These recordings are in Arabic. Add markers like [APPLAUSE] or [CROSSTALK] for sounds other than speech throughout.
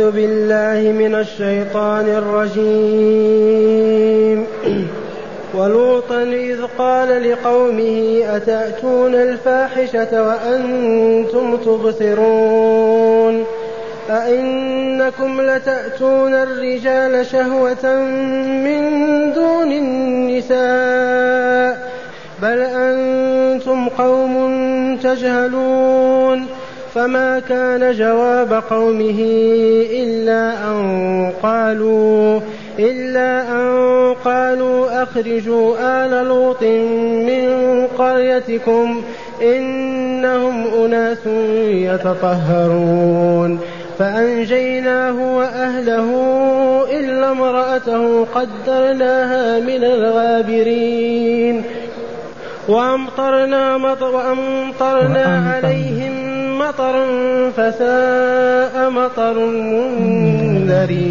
أعوذ بالله من الشيطان الرجيم. [CLEARS THROAT] ولوطا إذ قال لقومه أتأتون الفاحشة وأنتم تبصرون؟ أئنكم لتأتون الرجال شهوة من دون النساء؟ بل أنتم قوم تجهلون. فما كان جواب قومه إلا أن قالوا إلا أن قالوا أخرجوا آل لوط من قريتكم إنهم أناس يتطهرون. فأنجيناه وأهله إلا امرأته قدرناها من الغابرين. وأمطرنا, مطر وأمطرنا عليهم مطرا فساء مطر المنذرين.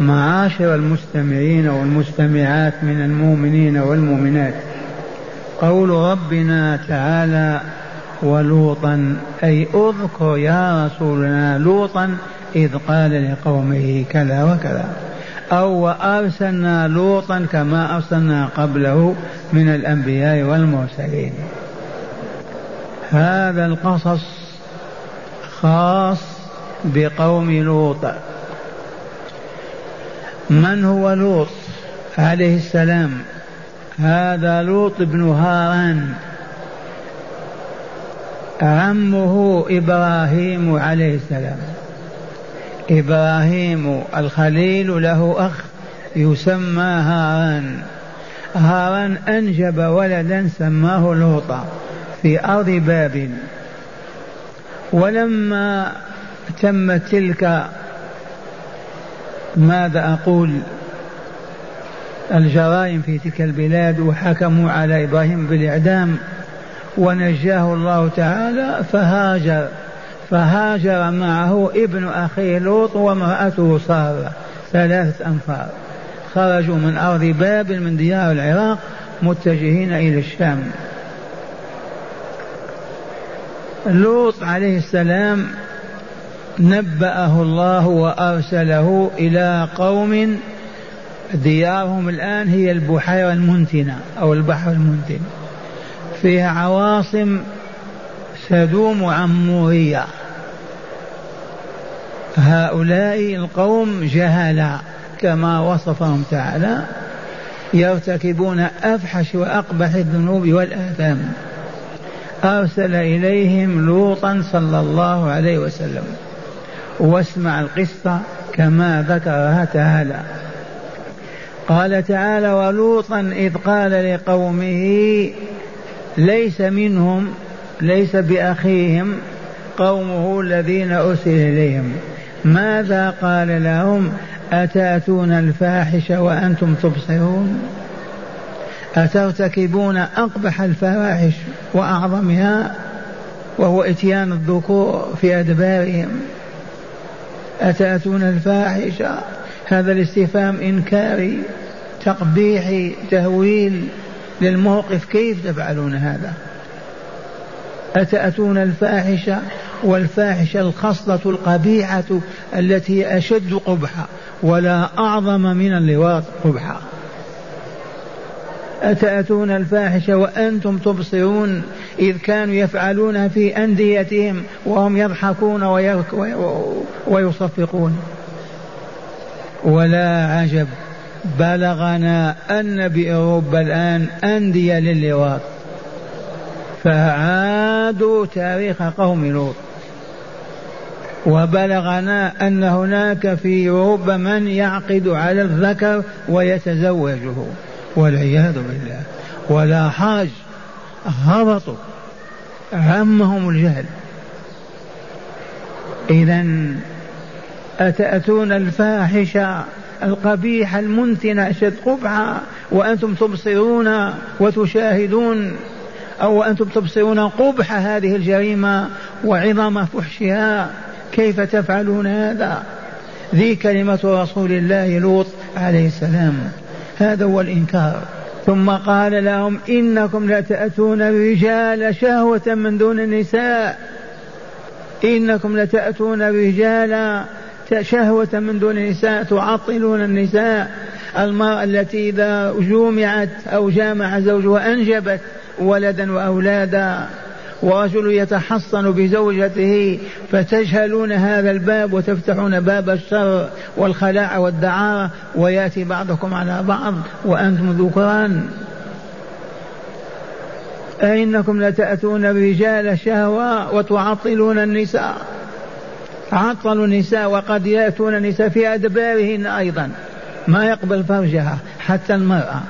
معاشر المستمعين والمستمعات من المؤمنين والمؤمنات قول ربنا تعالى ولوطا أي اذكر يا رسولنا لوطا إذ قال لقومه كذا وكذا. أو وأرسلنا لوطا كما أرسلنا قبله من الأنبياء والمرسلين. هذا القصص خاص بقوم لوط. من هو لوط عليه السلام؟ هذا لوط بن هاران. عمه إبراهيم عليه السلام. إبراهيم الخليل له أخ يسمى هاران. هاران أنجب ولدا سماه لوطا. في أرض بابل ولما تمت تلك ماذا أقول؟ الجرائم في تلك البلاد وحكموا على إبراهيم بالإعدام ونجاه الله تعالى فهاجر فهاجر معه ابن أخيه لوط وامرأته سارة ثلاثة أنفار. خرجوا من أرض بابل من ديار العراق متجهين إلى الشام. لوط عليه السلام نبأه الله وأرسله إلى قوم ديارهم الآن هي البحيرة المنتنة أو البحر المنتن. فيها عواصم سدوم وعمورية. هؤلاء القوم جهلا كما وصفهم تعالى يرتكبون أفحش وأقبح الذنوب والآثام. أرسل إليهم لوطا صلى الله عليه وسلم. واسمع القصة كما ذكرها تعالى. قال تعالى ولوطا إذ قال لقومه ليس منهم ليس بأخيهم قومه الذين أرسل إليهم. ماذا قال لهم؟ أتأتون الفاحش وأنتم تبصرون؟ أترتكبون أقبح الفواحش وأعظمها وهو إتيان الذكور في أدبارهم؟ أتأتون الفاحشة هذا الاستفهام إنكاري تقبيحي تهويل للموقف كيف تفعلون هذا؟ أتأتون الفاحشة والفاحشة الخصلة القبيحة التي أشد قبحا ولا أعظم من اللواط قبحا. أتأتون الفاحشة وأنتم تبصرون إذ كانوا يفعلون في أنديتهم وهم يضحكون ويصفقون. ولا عجب بلغنا أن بأوروبا الآن أندية للواط فعادوا تاريخ قوم لوط. وبلغنا أن هناك في أوروبا من يعقد على الذكر ويتزوجه. والعياذ بالله. ولا حرج هبطوا. عمهم الجهل. إذا أتأتون الفاحشة القبيحة المنتنة أشد قبحة وأنتم تبصرون وتشاهدون أو أنتم تبصرون قبح هذه الجريمة وعظم فحشها. كيف تفعلون هذا؟ ذي كلمة رسول الله لوط عليه السلام. هذا هو الإنكار. ثم قال لهم إنكم لتأتون الرجال شهوة من دون النساء. إنكم لتأتون رجالا شهوة من دون النساء تعطلون النساء. المرأة التي إذا جومعت أو جامع زوجها أنجبت ولدا وأولادا. ورجل يتحصن بزوجته فتجهلون هذا الباب وتفتحون باب الشر والخلاع والدعارة ويأتي بعضكم على بعض وأنتم ذكران. أئنكم لتأتون الرجال شهوة وتعطلون النساء. عطلوا النساء وقد يأتون النساء في أدبارهن أيضا. ما يقبل فرجها حتى المرأة.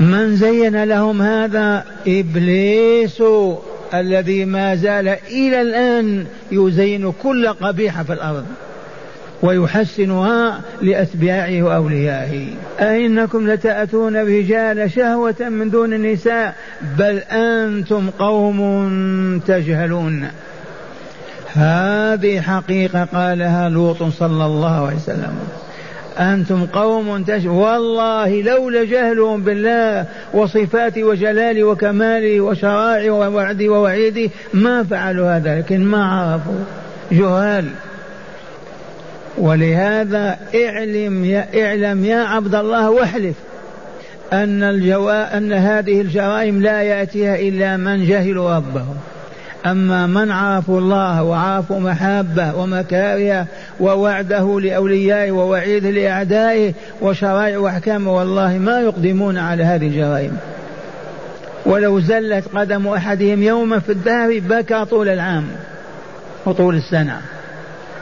من زين لهم هذا إبليس الذي ما زال إلى الآن يزين كل قبيحة في الأرض ويحسنها لأتباعه وأوليائه. أئنكم لتأتون الرجال شهوة من دون النساء؟ بل أنتم قوم تجهلون. هذه حقيقة قالها لوط صلى الله عليه وسلم. أنتم قوم تش والله لولا جهلهم بالله وصفاته وجلاله وكماله وشرائعه ووعده ووعيده ما فعلوا هذا لكن ما عرفوا. جهال. ولهذا اعلم يا اعلم يا عبد الله واحلف أن الجوا أن هذه الجرائم لا يأتيها إلا من جهلوا ربهم. أما من عرفوا الله وعرفوا محابة ومكاره ووعده لأوليائه ووعيده لأعدائه وشرائع وأحكامه والله ما يقدمون على هذه الجرائم. ولو زلت قدم أحدهم يوما في الدهر بكى طول العام وطول السنة.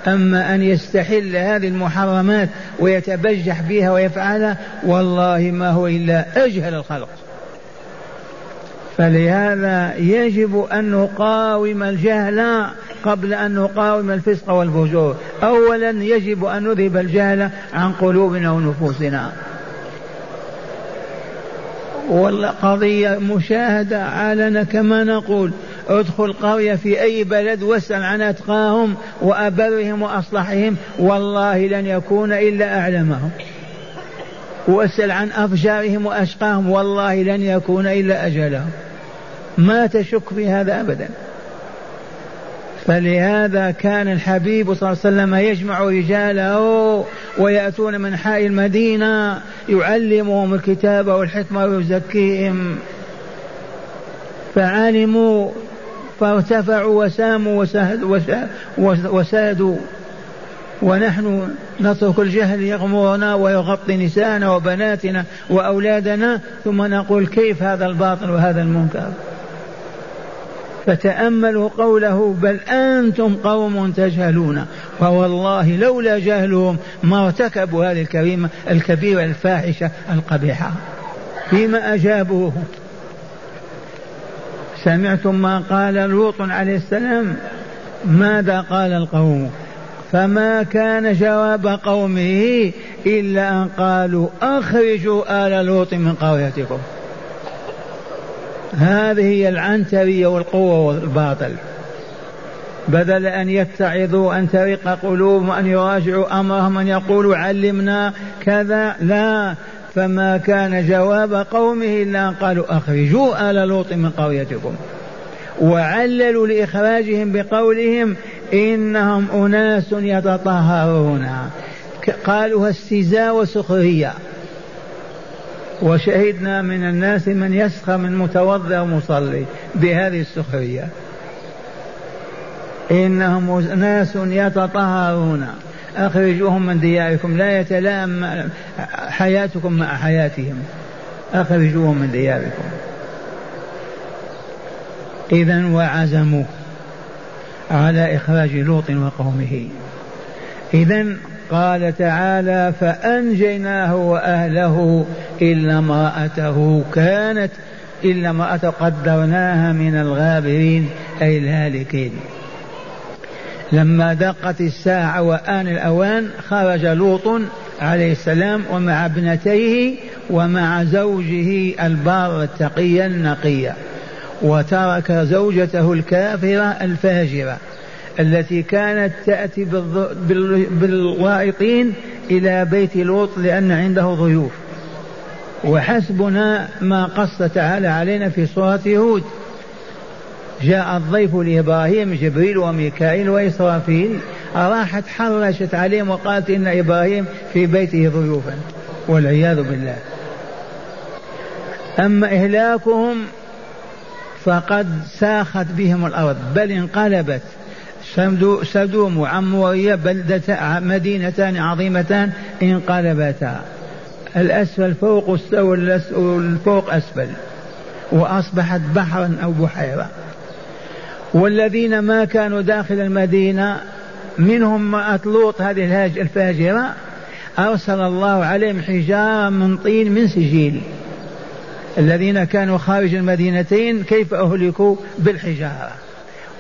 أما أن يستحل هذه المحرمات ويتبجح بها ويفعلها والله ما هو إلا أجهل الخلق. فلهذا يجب أن نقاوم الجهل قبل أن نقاوم الفسق والفجور. أولا يجب أن نذهب الجهل عن قلوبنا ونفوسنا. والقضية مشاهدة علنا كما نقول. ادخل قرية في أي بلد واسأل عن أتقاهم وأبرهم وأصلحهم. والله لن يكون إلا أعلمهم. واسأل عن أفجارهم وأشقاهم. والله لن يكون إلا أجلهم. ما تشك في هذا أبدا. فلهذا كان الحبيب صلى الله عليه وسلم يجمع رجاله ويأتون من حاء المدينة يعلمهم الكتاب والحكمة ويزكيهم. فعلموا فارتفعوا وساموا وسادوا. ونحن نترك الجهل يغمرنا ويغطي نساءنا وبناتنا وأولادنا ثم نقول كيف هذا الباطل وهذا المنكر؟ فتأملوا قوله بل أنتم قوم تجهلون. فوالله لولا جهلهم ما ارتكبوا هذه الكريمة الكبيرة الفاحشة القبيحة. فيما أجابوه. سمعتم ما قال لوط عليه السلام؟ ماذا قال القوم؟ فما كان جواب قومه إلا أن قالوا أخرجوا آل لوط من قريتكم. هذه هي العنترية والقوة والباطل. بدل أن يتعظوا أن ترق قلوبهم أن يراجعوا أمرهم أن يقولوا علمنا كذا لا. فما كان جواب قومه إلا أن قالوا أخرجوا آل لوط من قريتكم وعللوا لإخراجهم بقولهم إنهم أناس يتطهرون. قالوا استزاء وسخرية. وشهدنا من الناس من يسخر من متوضع ومصلي بهذه السخرية. إنهم ناس يتطهرون. أخرجوهم من دياركم لا يتلام حياتكم مع حياتهم. أخرجوهم من دياركم. إذا وعزموا على إخراج لوط وقومه. إذا قال تعالى فأنجيناه وأهله إلا امرأته كانت إلا امرأته قدرناها من الغابرين أي الهالكين. لما دقت الساعة وآن الأوان خرج لوط عليه السلام ومع ابنتيه ومع زوجه البار التقي النقي وترك زوجته الكافرة الفاجرة. التي كانت تأتي بالغائطين إلى بيت لوط لأن عنده ضيوف. وحسبنا ما قص تعالى علينا في سورة هود. جاء الضيف لإبراهيم جبريل وميكائيل وإسرافيل. راحت حرشت عليهم وقالت إن إبراهيم في بيته ضيوفا. والعياذ بالله. أما إهلاكهم فقد ساخت بهم الأرض بل انقلبت. سدوم وعمورية بلدة مدينتان عظيمتان انقلبتا. الأسفل فوق والفوق أسفل وأصبحت بحرا أو بحيرة. والذين ما كانوا داخل المدينة منهم أطلوط هذه الهاج الفاجرة أرسل الله عليهم حجارة من طين من سجيل. الذين كانوا خارج المدينتين كيف أهلكوا بالحجارة؟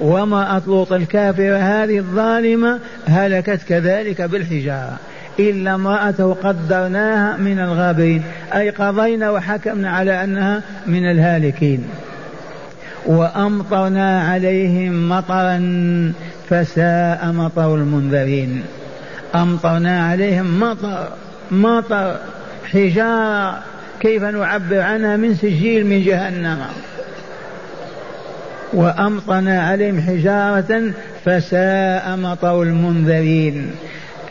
وما أطلوط الكافرة هذه الظالمة هلكت كذلك بالحجارة إلا امرأته قدرناها من الغابرين أي قضينا وحكمنا على أنها من الهالكين. وأمطرنا عليهم مطرا فساء مطر المنذرين. أمطرنا عليهم مطر مطر حجارة كيف نعبر عنها من سجيل من جهنم؟ وأمطرنا عليهم حجارة فساء مطر المنذرين.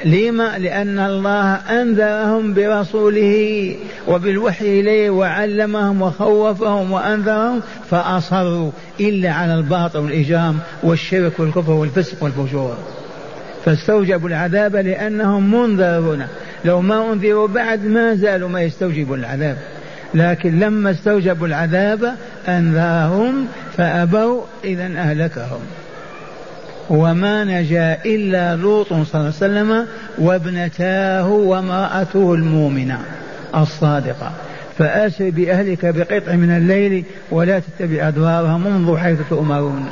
لما؟ لأن الله أنذرهم برسوله وبالوحي إليه وعلمهم وخوفهم وأنذرهم فأصروا إلا على الباطل والإجرام والشرك والكفر والفسق والفجور. فاستوجبوا العذاب لأنهم منذرون. لو ما أنذروا بعد ما زالوا ما يستوجبوا العذاب. لكن لما استوجبوا العذاب أنذرهم فأبوا إذا أهلكهم. وما نجا إلا لوط صلى الله عليه وسلم وابنتاه وامرأته المؤمنة الصادقة. فأسر بأهلك بقطع من الليل ولا تتبع أدوارهم انظروا حيث تؤمرون.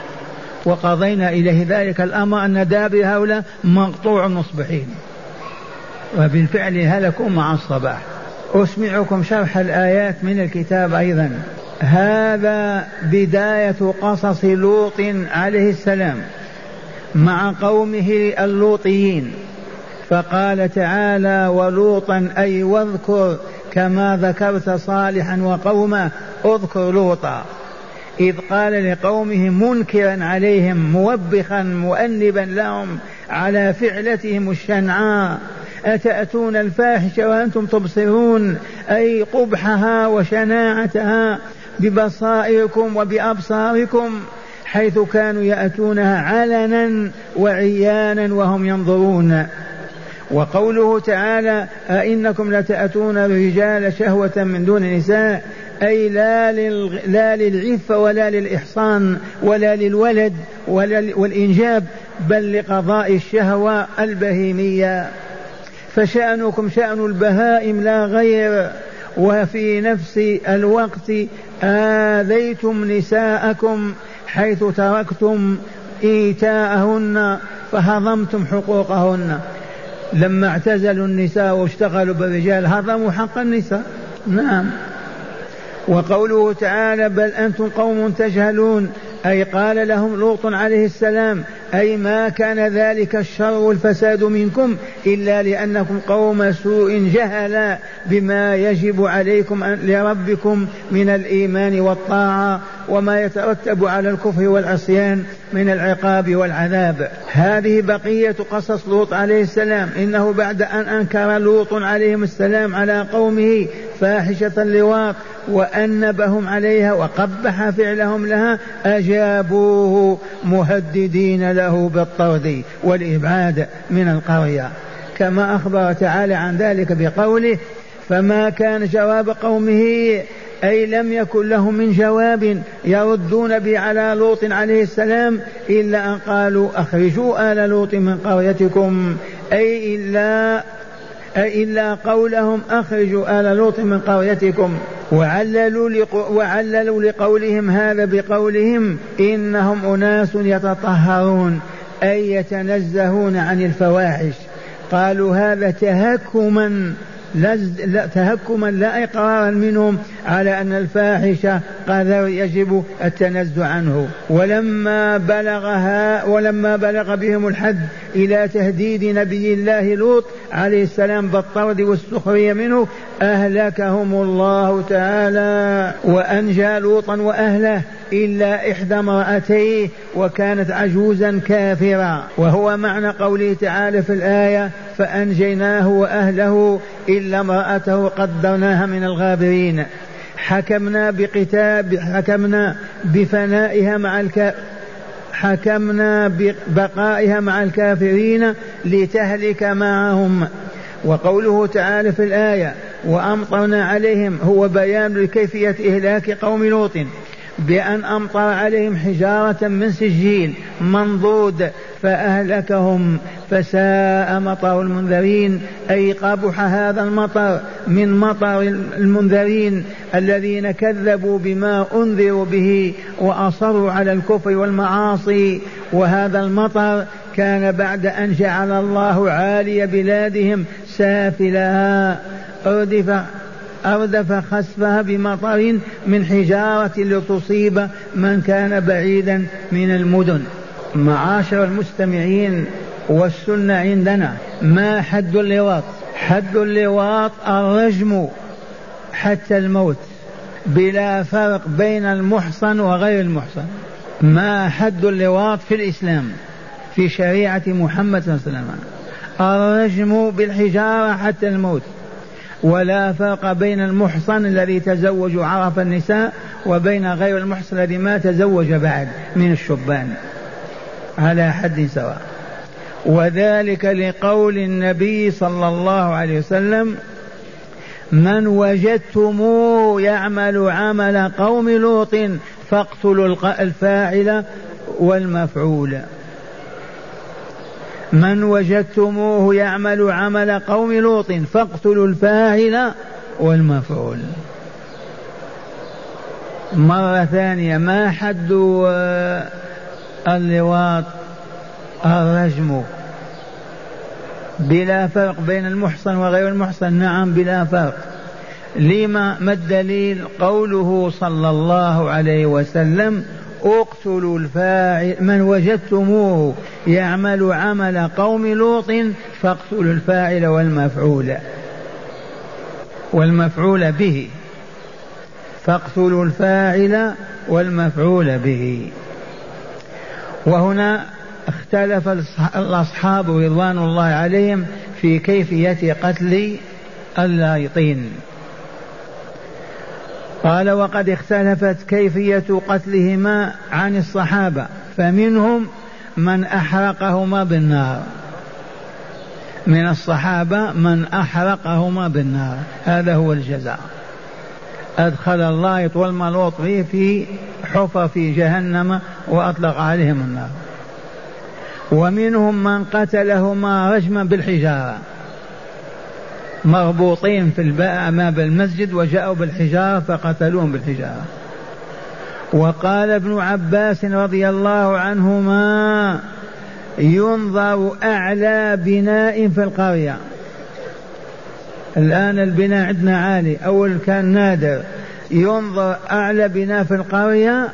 وقضينا إليه ذلك الأمر أن دابر هؤلاء مقطوع مصبحين. وبالفعل هلكوا مع الصباح. أسمعكم شرح الآيات من الكتاب أيضا. هذا بداية قصص لوط عليه السلام مع قومه اللوطيين. فقال تعالى ولوطا أي واذكر كما ذكرت صالحا وقومه اذكر لوطا. إذ قال لقومه منكرا عليهم موبخا مؤنبا لهم على فعلتهم الشنعاء أتأتون الفاحشة وأنتم تبصرون؟ أي قبحها وشناعتها ببصائركم وبأبصاركم حيث كانوا يأتونها علنا وعيانا وهم ينظرون. وقوله تعالى أئنكم لتأتون الرجال شهوة من دون النساء أي لا, لل... لا للعفة ولا للإحصان ولا للولد ولا والإنجاب بل لقضاء الشهوة البهيمية. فشأنكم شأن البهائم لا غير. وفي نفس الوقت آذيتم نساءكم حيث تركتم إيتاءهن فهضمتم حقوقهن. لما اعتزلوا النساء واشتغلوا بالرجال هضموا حق النساء. نعم. وقوله تعالى بل أنتم قوم تجهلون أي قال لهم لوط عليه السلام أي ما كان ذلك الشر والفساد منكم إلا لأنكم قوم سوء جهلا بما يجب عليكم لربكم من الإيمان والطاعة وما يترتب على الكفر والعصيان من العقاب والعذاب. هذه بقية قصص لوط عليه السلام. إنه بعد أن أنكر لوط عليه السلام على قومه فاحشة اللواط وأنبهم عليها وقبح فعلهم لها أجابوه مهددين له. بالطرد والإبعاد من القرية. كما أخبر تعالى عن ذلك بقوله فما كان جواب قومه أي لم يكن لهم من جواب يردون به على لوط عليه السلام إلا أن قالوا أخرجوا آل لوط من قريتكم. أي إلا أي إلا قولهم أخرجوا آل لوط من قريتكم. وعللوا, لق... وعللوا لقولهم هذا بقولهم إنهم أناس يتطهرون أي يتنزهون عن الفواحش. قالوا هذا تهكما لا تهكما لا إقرارا منهم على أن الفاحشة قذر يجب التنزه عنه. ولما بلغها ولما بلغ بهم الحد إلى تهديد نبي الله لوط عليه السلام بالطرد والسخرية منه أهلكهم الله تعالى. وأنجى لوطا وأهله إلا إحدى امرأتيه وكانت عجوزا كافرا. وهو معنى قوله تعالى في الآية فأنجيناه وأهله إلا امرأته قدرناها من الغابرين حكمنا بقتاب حكمنا بفنائها مع الكافرين حكمنا ببقائها مع الكافرين لتهلك معهم. وقوله تعالى في الآية وأمطرنا عليهم هو بيان لكيفية إهلاك قوم لوط بأن أمطر عليهم حجارة من سجيل منضود فأهلكهم فساء مطر المنذرين أي قبح هذا المطر من مطر المنذرين الذين كذبوا بما أنذروا به وأصروا على الكفر والمعاصي. وهذا المطر كان بعد أن جعل الله عالي بلادهم سافلها. أردف أردف خسفها بمطر من حجارة لتصيب من كان بعيدا من المدن. معاشر المستمعين والسنة عندنا. ما حد اللواط؟ حد اللواط الرجم حتى الموت. بلا فرق بين المحصن وغير المحصن. ما حد اللواط في الإسلام في شريعة محمد صلى الله عليه وسلم. الرجم بالحجارة حتى الموت. ولا فرق بين المحصن الذي تزوج وعرف النساء وبين غير المحصن الذي ما تزوج بعد من الشبان. على حد سواء. وذلك لقول النبي صلى الله عليه وسلم من وجدتموه يعمل عمل قوم لوط فاقتلوا الفاعل والمفعول. من وجدتموه يعمل عمل قوم لوط فاقتلوا الفاعل والمفعول. مرة ثانية ما حد اللواط الرجم. بلا فرق بين المحصن وغير المحصن. نعم بلا فرق. لما ما الدليل؟ قوله صلى الله عليه وسلم اقتلوا الفاعل من وجدتموه يعمل عمل قوم لوط فاقتلوا الفاعل والمفعول والمفعول به. فاقتلوا الفاعل والمفعول به. وهنا اختلف الأصحاب رضوان الله عليهم في كيفية قتل اللايطين قال وقد اختلفت كيفية قتلهما عن الصحابة فمنهم من أحرقهما بالنار. من الصحابة من أحرقهما بالنار. هذا هو الجزاء. أدخل الله والملوط فيه في حفر في جهنم وأطلق عليهم النار. ومنهم من قتلهما رجما بالحجارة. مربوطين في الباء أمام المسجد وجاءوا بالحجارة فقتلوهم بالحجارة. وقال ابن عباس رضي الله عنهما ينظر أعلى بناء في القرية. الآن البناء عندنا عالي. أول كان نادر. ينظر أعلى بناء في القرية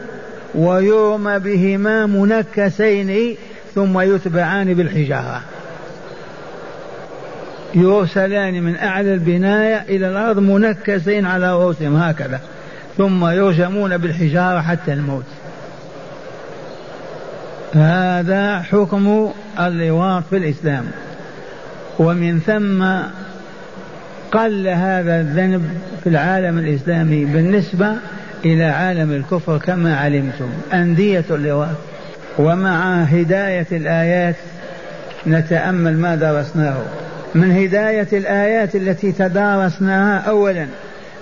ويرمى بهما منكسين ثم يتبعان بالحجارة. يرسلان من أعلى البناية إلى الأرض منكسين على رؤوسهم هكذا. ثم يرجمون بالحجارة حتى الموت. هذا حكم اللواط في الإسلام. ومن ثم قل هذا الذنب في العالم الإسلامي بالنسبة إلى عالم الكفر كما علمتم. أندية اللواط ومع هداية الآيات نتأمل ما درسناه. من هداية الآيات التي تدارسناها أولا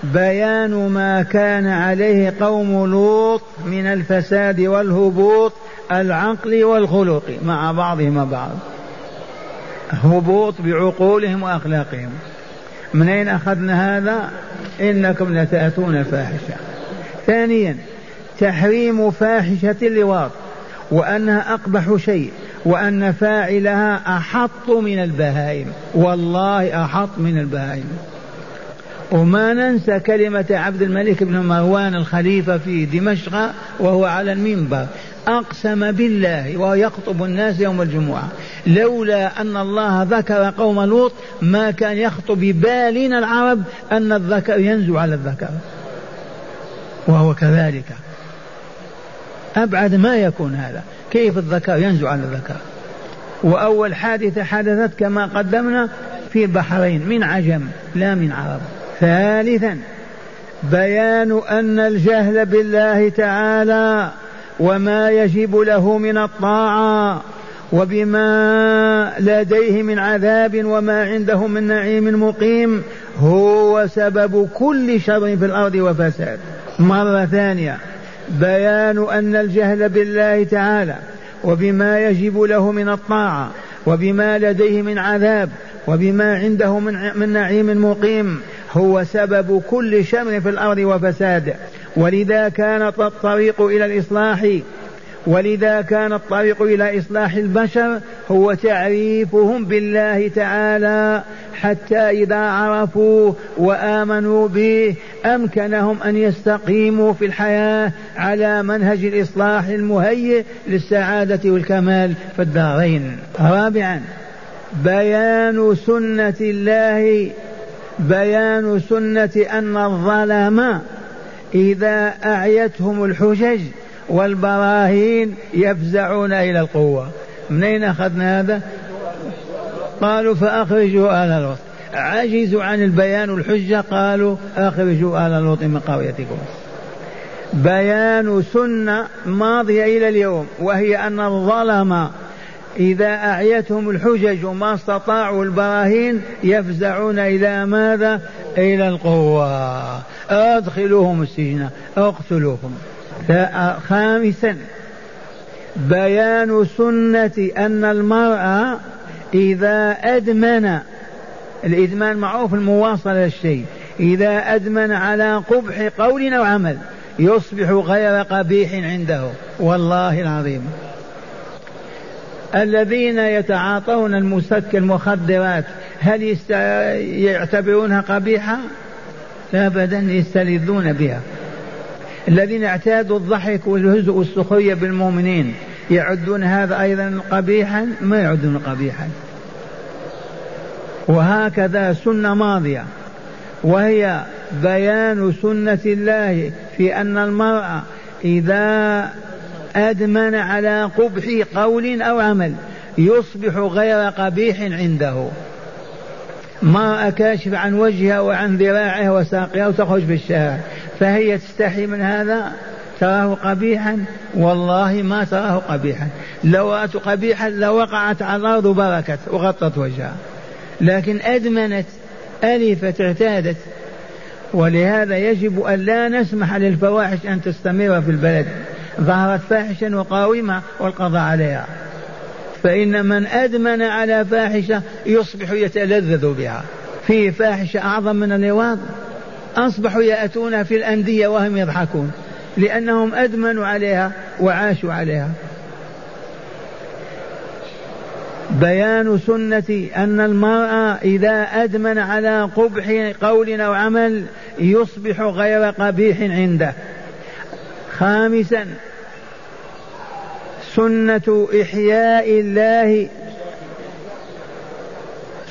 بيان ما كان عليه قوم لوط من الفساد والهبوط العقلي والخلقي مع بعضهم بعض. هبوط بعقولهم وأخلاقهم. من أين أخذنا هذا؟ إنكم لتأتون الفاحشة. ثانيا تحريم فاحشة اللواط وأنها أقبح شيء وأن فاعلها أحط من البهائم. والله أحط من البهائم. وما ننسى كلمة عبد الملك بن مروان الخليفة في دمشق وهو على المنبر. أقسم بالله وهو يخطب الناس يوم الجمعة. لولا أن الله ذكر قوم لوط ما كان يخطب ببالنا العرب أن الذكر ينزو على الذكر. وهو كذلك. أبعد ما يكون هذا. كيف الذكر ينزو على الذكر؟ وأول حادثة حدثت كما قدمنا في البحرين من عجم لا من عرب. ثالثا بيان أن الجهل بالله تعالى. وما يجب له من الطاعة وبما لديه من عذاب وما عنده من نعيم مقيم هو سبب كل شر في الأرض وفساد. مرة ثانية بيان أن الجهل بالله تعالى وبما يجب له من الطاعة وبما لديه من عذاب وبما عنده من, من نعيم مقيم هو سبب كل شر في الأرض وفساد. ولذا كانت الطريق إلى الإصلاح ولذا كان الطريق إلى إصلاح البشر هو تعريفهم بالله تعالى حتى إذا عرفوا وآمنوا به أمكنهم أن يستقيموا في الحياة على منهج الإصلاح المهيئ للسعادة والكمال. في الدارين. رابعا بيان سنة الله بيان سنة أن الظلام إذا أعيتهم الحجج والبراهين يفزعون إلى القوة. منين أخذنا هذا؟ قالوا فأخرجوا آل لوط. عجزوا عن البيان والحجة قالوا أخرجوا آل لوط من قريتكم. بيان سنة ماضية إلى اليوم وهي أن الظلم إذا أعيتهم الحجج وما استطاعوا البراهين يفزعون إلى ماذا؟ إلى القوة. أدخلوهم السجن أقتلوهم. خامسا بيان سنة أن المرأة إذا أدمن الإدمان معروف المواصلة للشيء إذا أدمن على قبح قول أو عمل يصبح غير قبيح عنده. والله العظيم. الذين يتعاطون المسكر المخدرات هل يعتبرونها قبيحة؟ أبدا يستلذون بها. الذين اعتادوا الضحك والهزء والسخرية بالمؤمنين يعدون هذا أيضا قبيحا؟ ما يعدون قبيحا. وهكذا سنة ماضية وهي بيان سنة الله في أن المرأة إذا أدمن على قبح قول أو عمل. يصبح غير قبيح عنده. مرأة كاشفة عن وجهها وعن ذراعها وساقها وتخرج في الشارع فهي تستحي من هذا؟ تراه قبيحا؟ والله ما تراه قبيحا. لو رأت قبيحا لوقعت على الأرض وبركت وغطت وجهها. لكن أدمنت ألفت اعتادت. ولهذا يجب أن لا نسمح للفواحش أن تستمر في البلد. ظهرت فاحشة نقاومها والقضاء عليها. فإن من أدمن على فاحشة يصبح يتلذذ بها. في فاحشة أعظم من اللواط أصبحوا يأتون في الأندية وهم يضحكون. لأنهم أدمنوا عليها وعاشوا عليها. بيان سنة أن المرأة إذا أدمن على قبح قول أو عمل يصبح غير قبيح عنده. خامسا سنة إحياء الله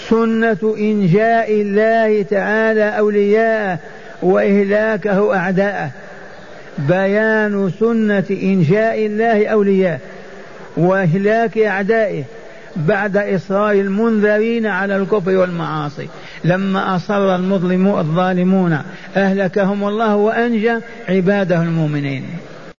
سنة إنجاء الله تعالى أولياءه وإهلاكه أعداءه. بيان سنة إنجاء الله أولياءه وإهلاك أعدائه بعد إصرار المنذرين على الكفر والمعاصي. لما أصر المظلمون الظالمون أهلكهم الله وأنجى عباده المؤمنين.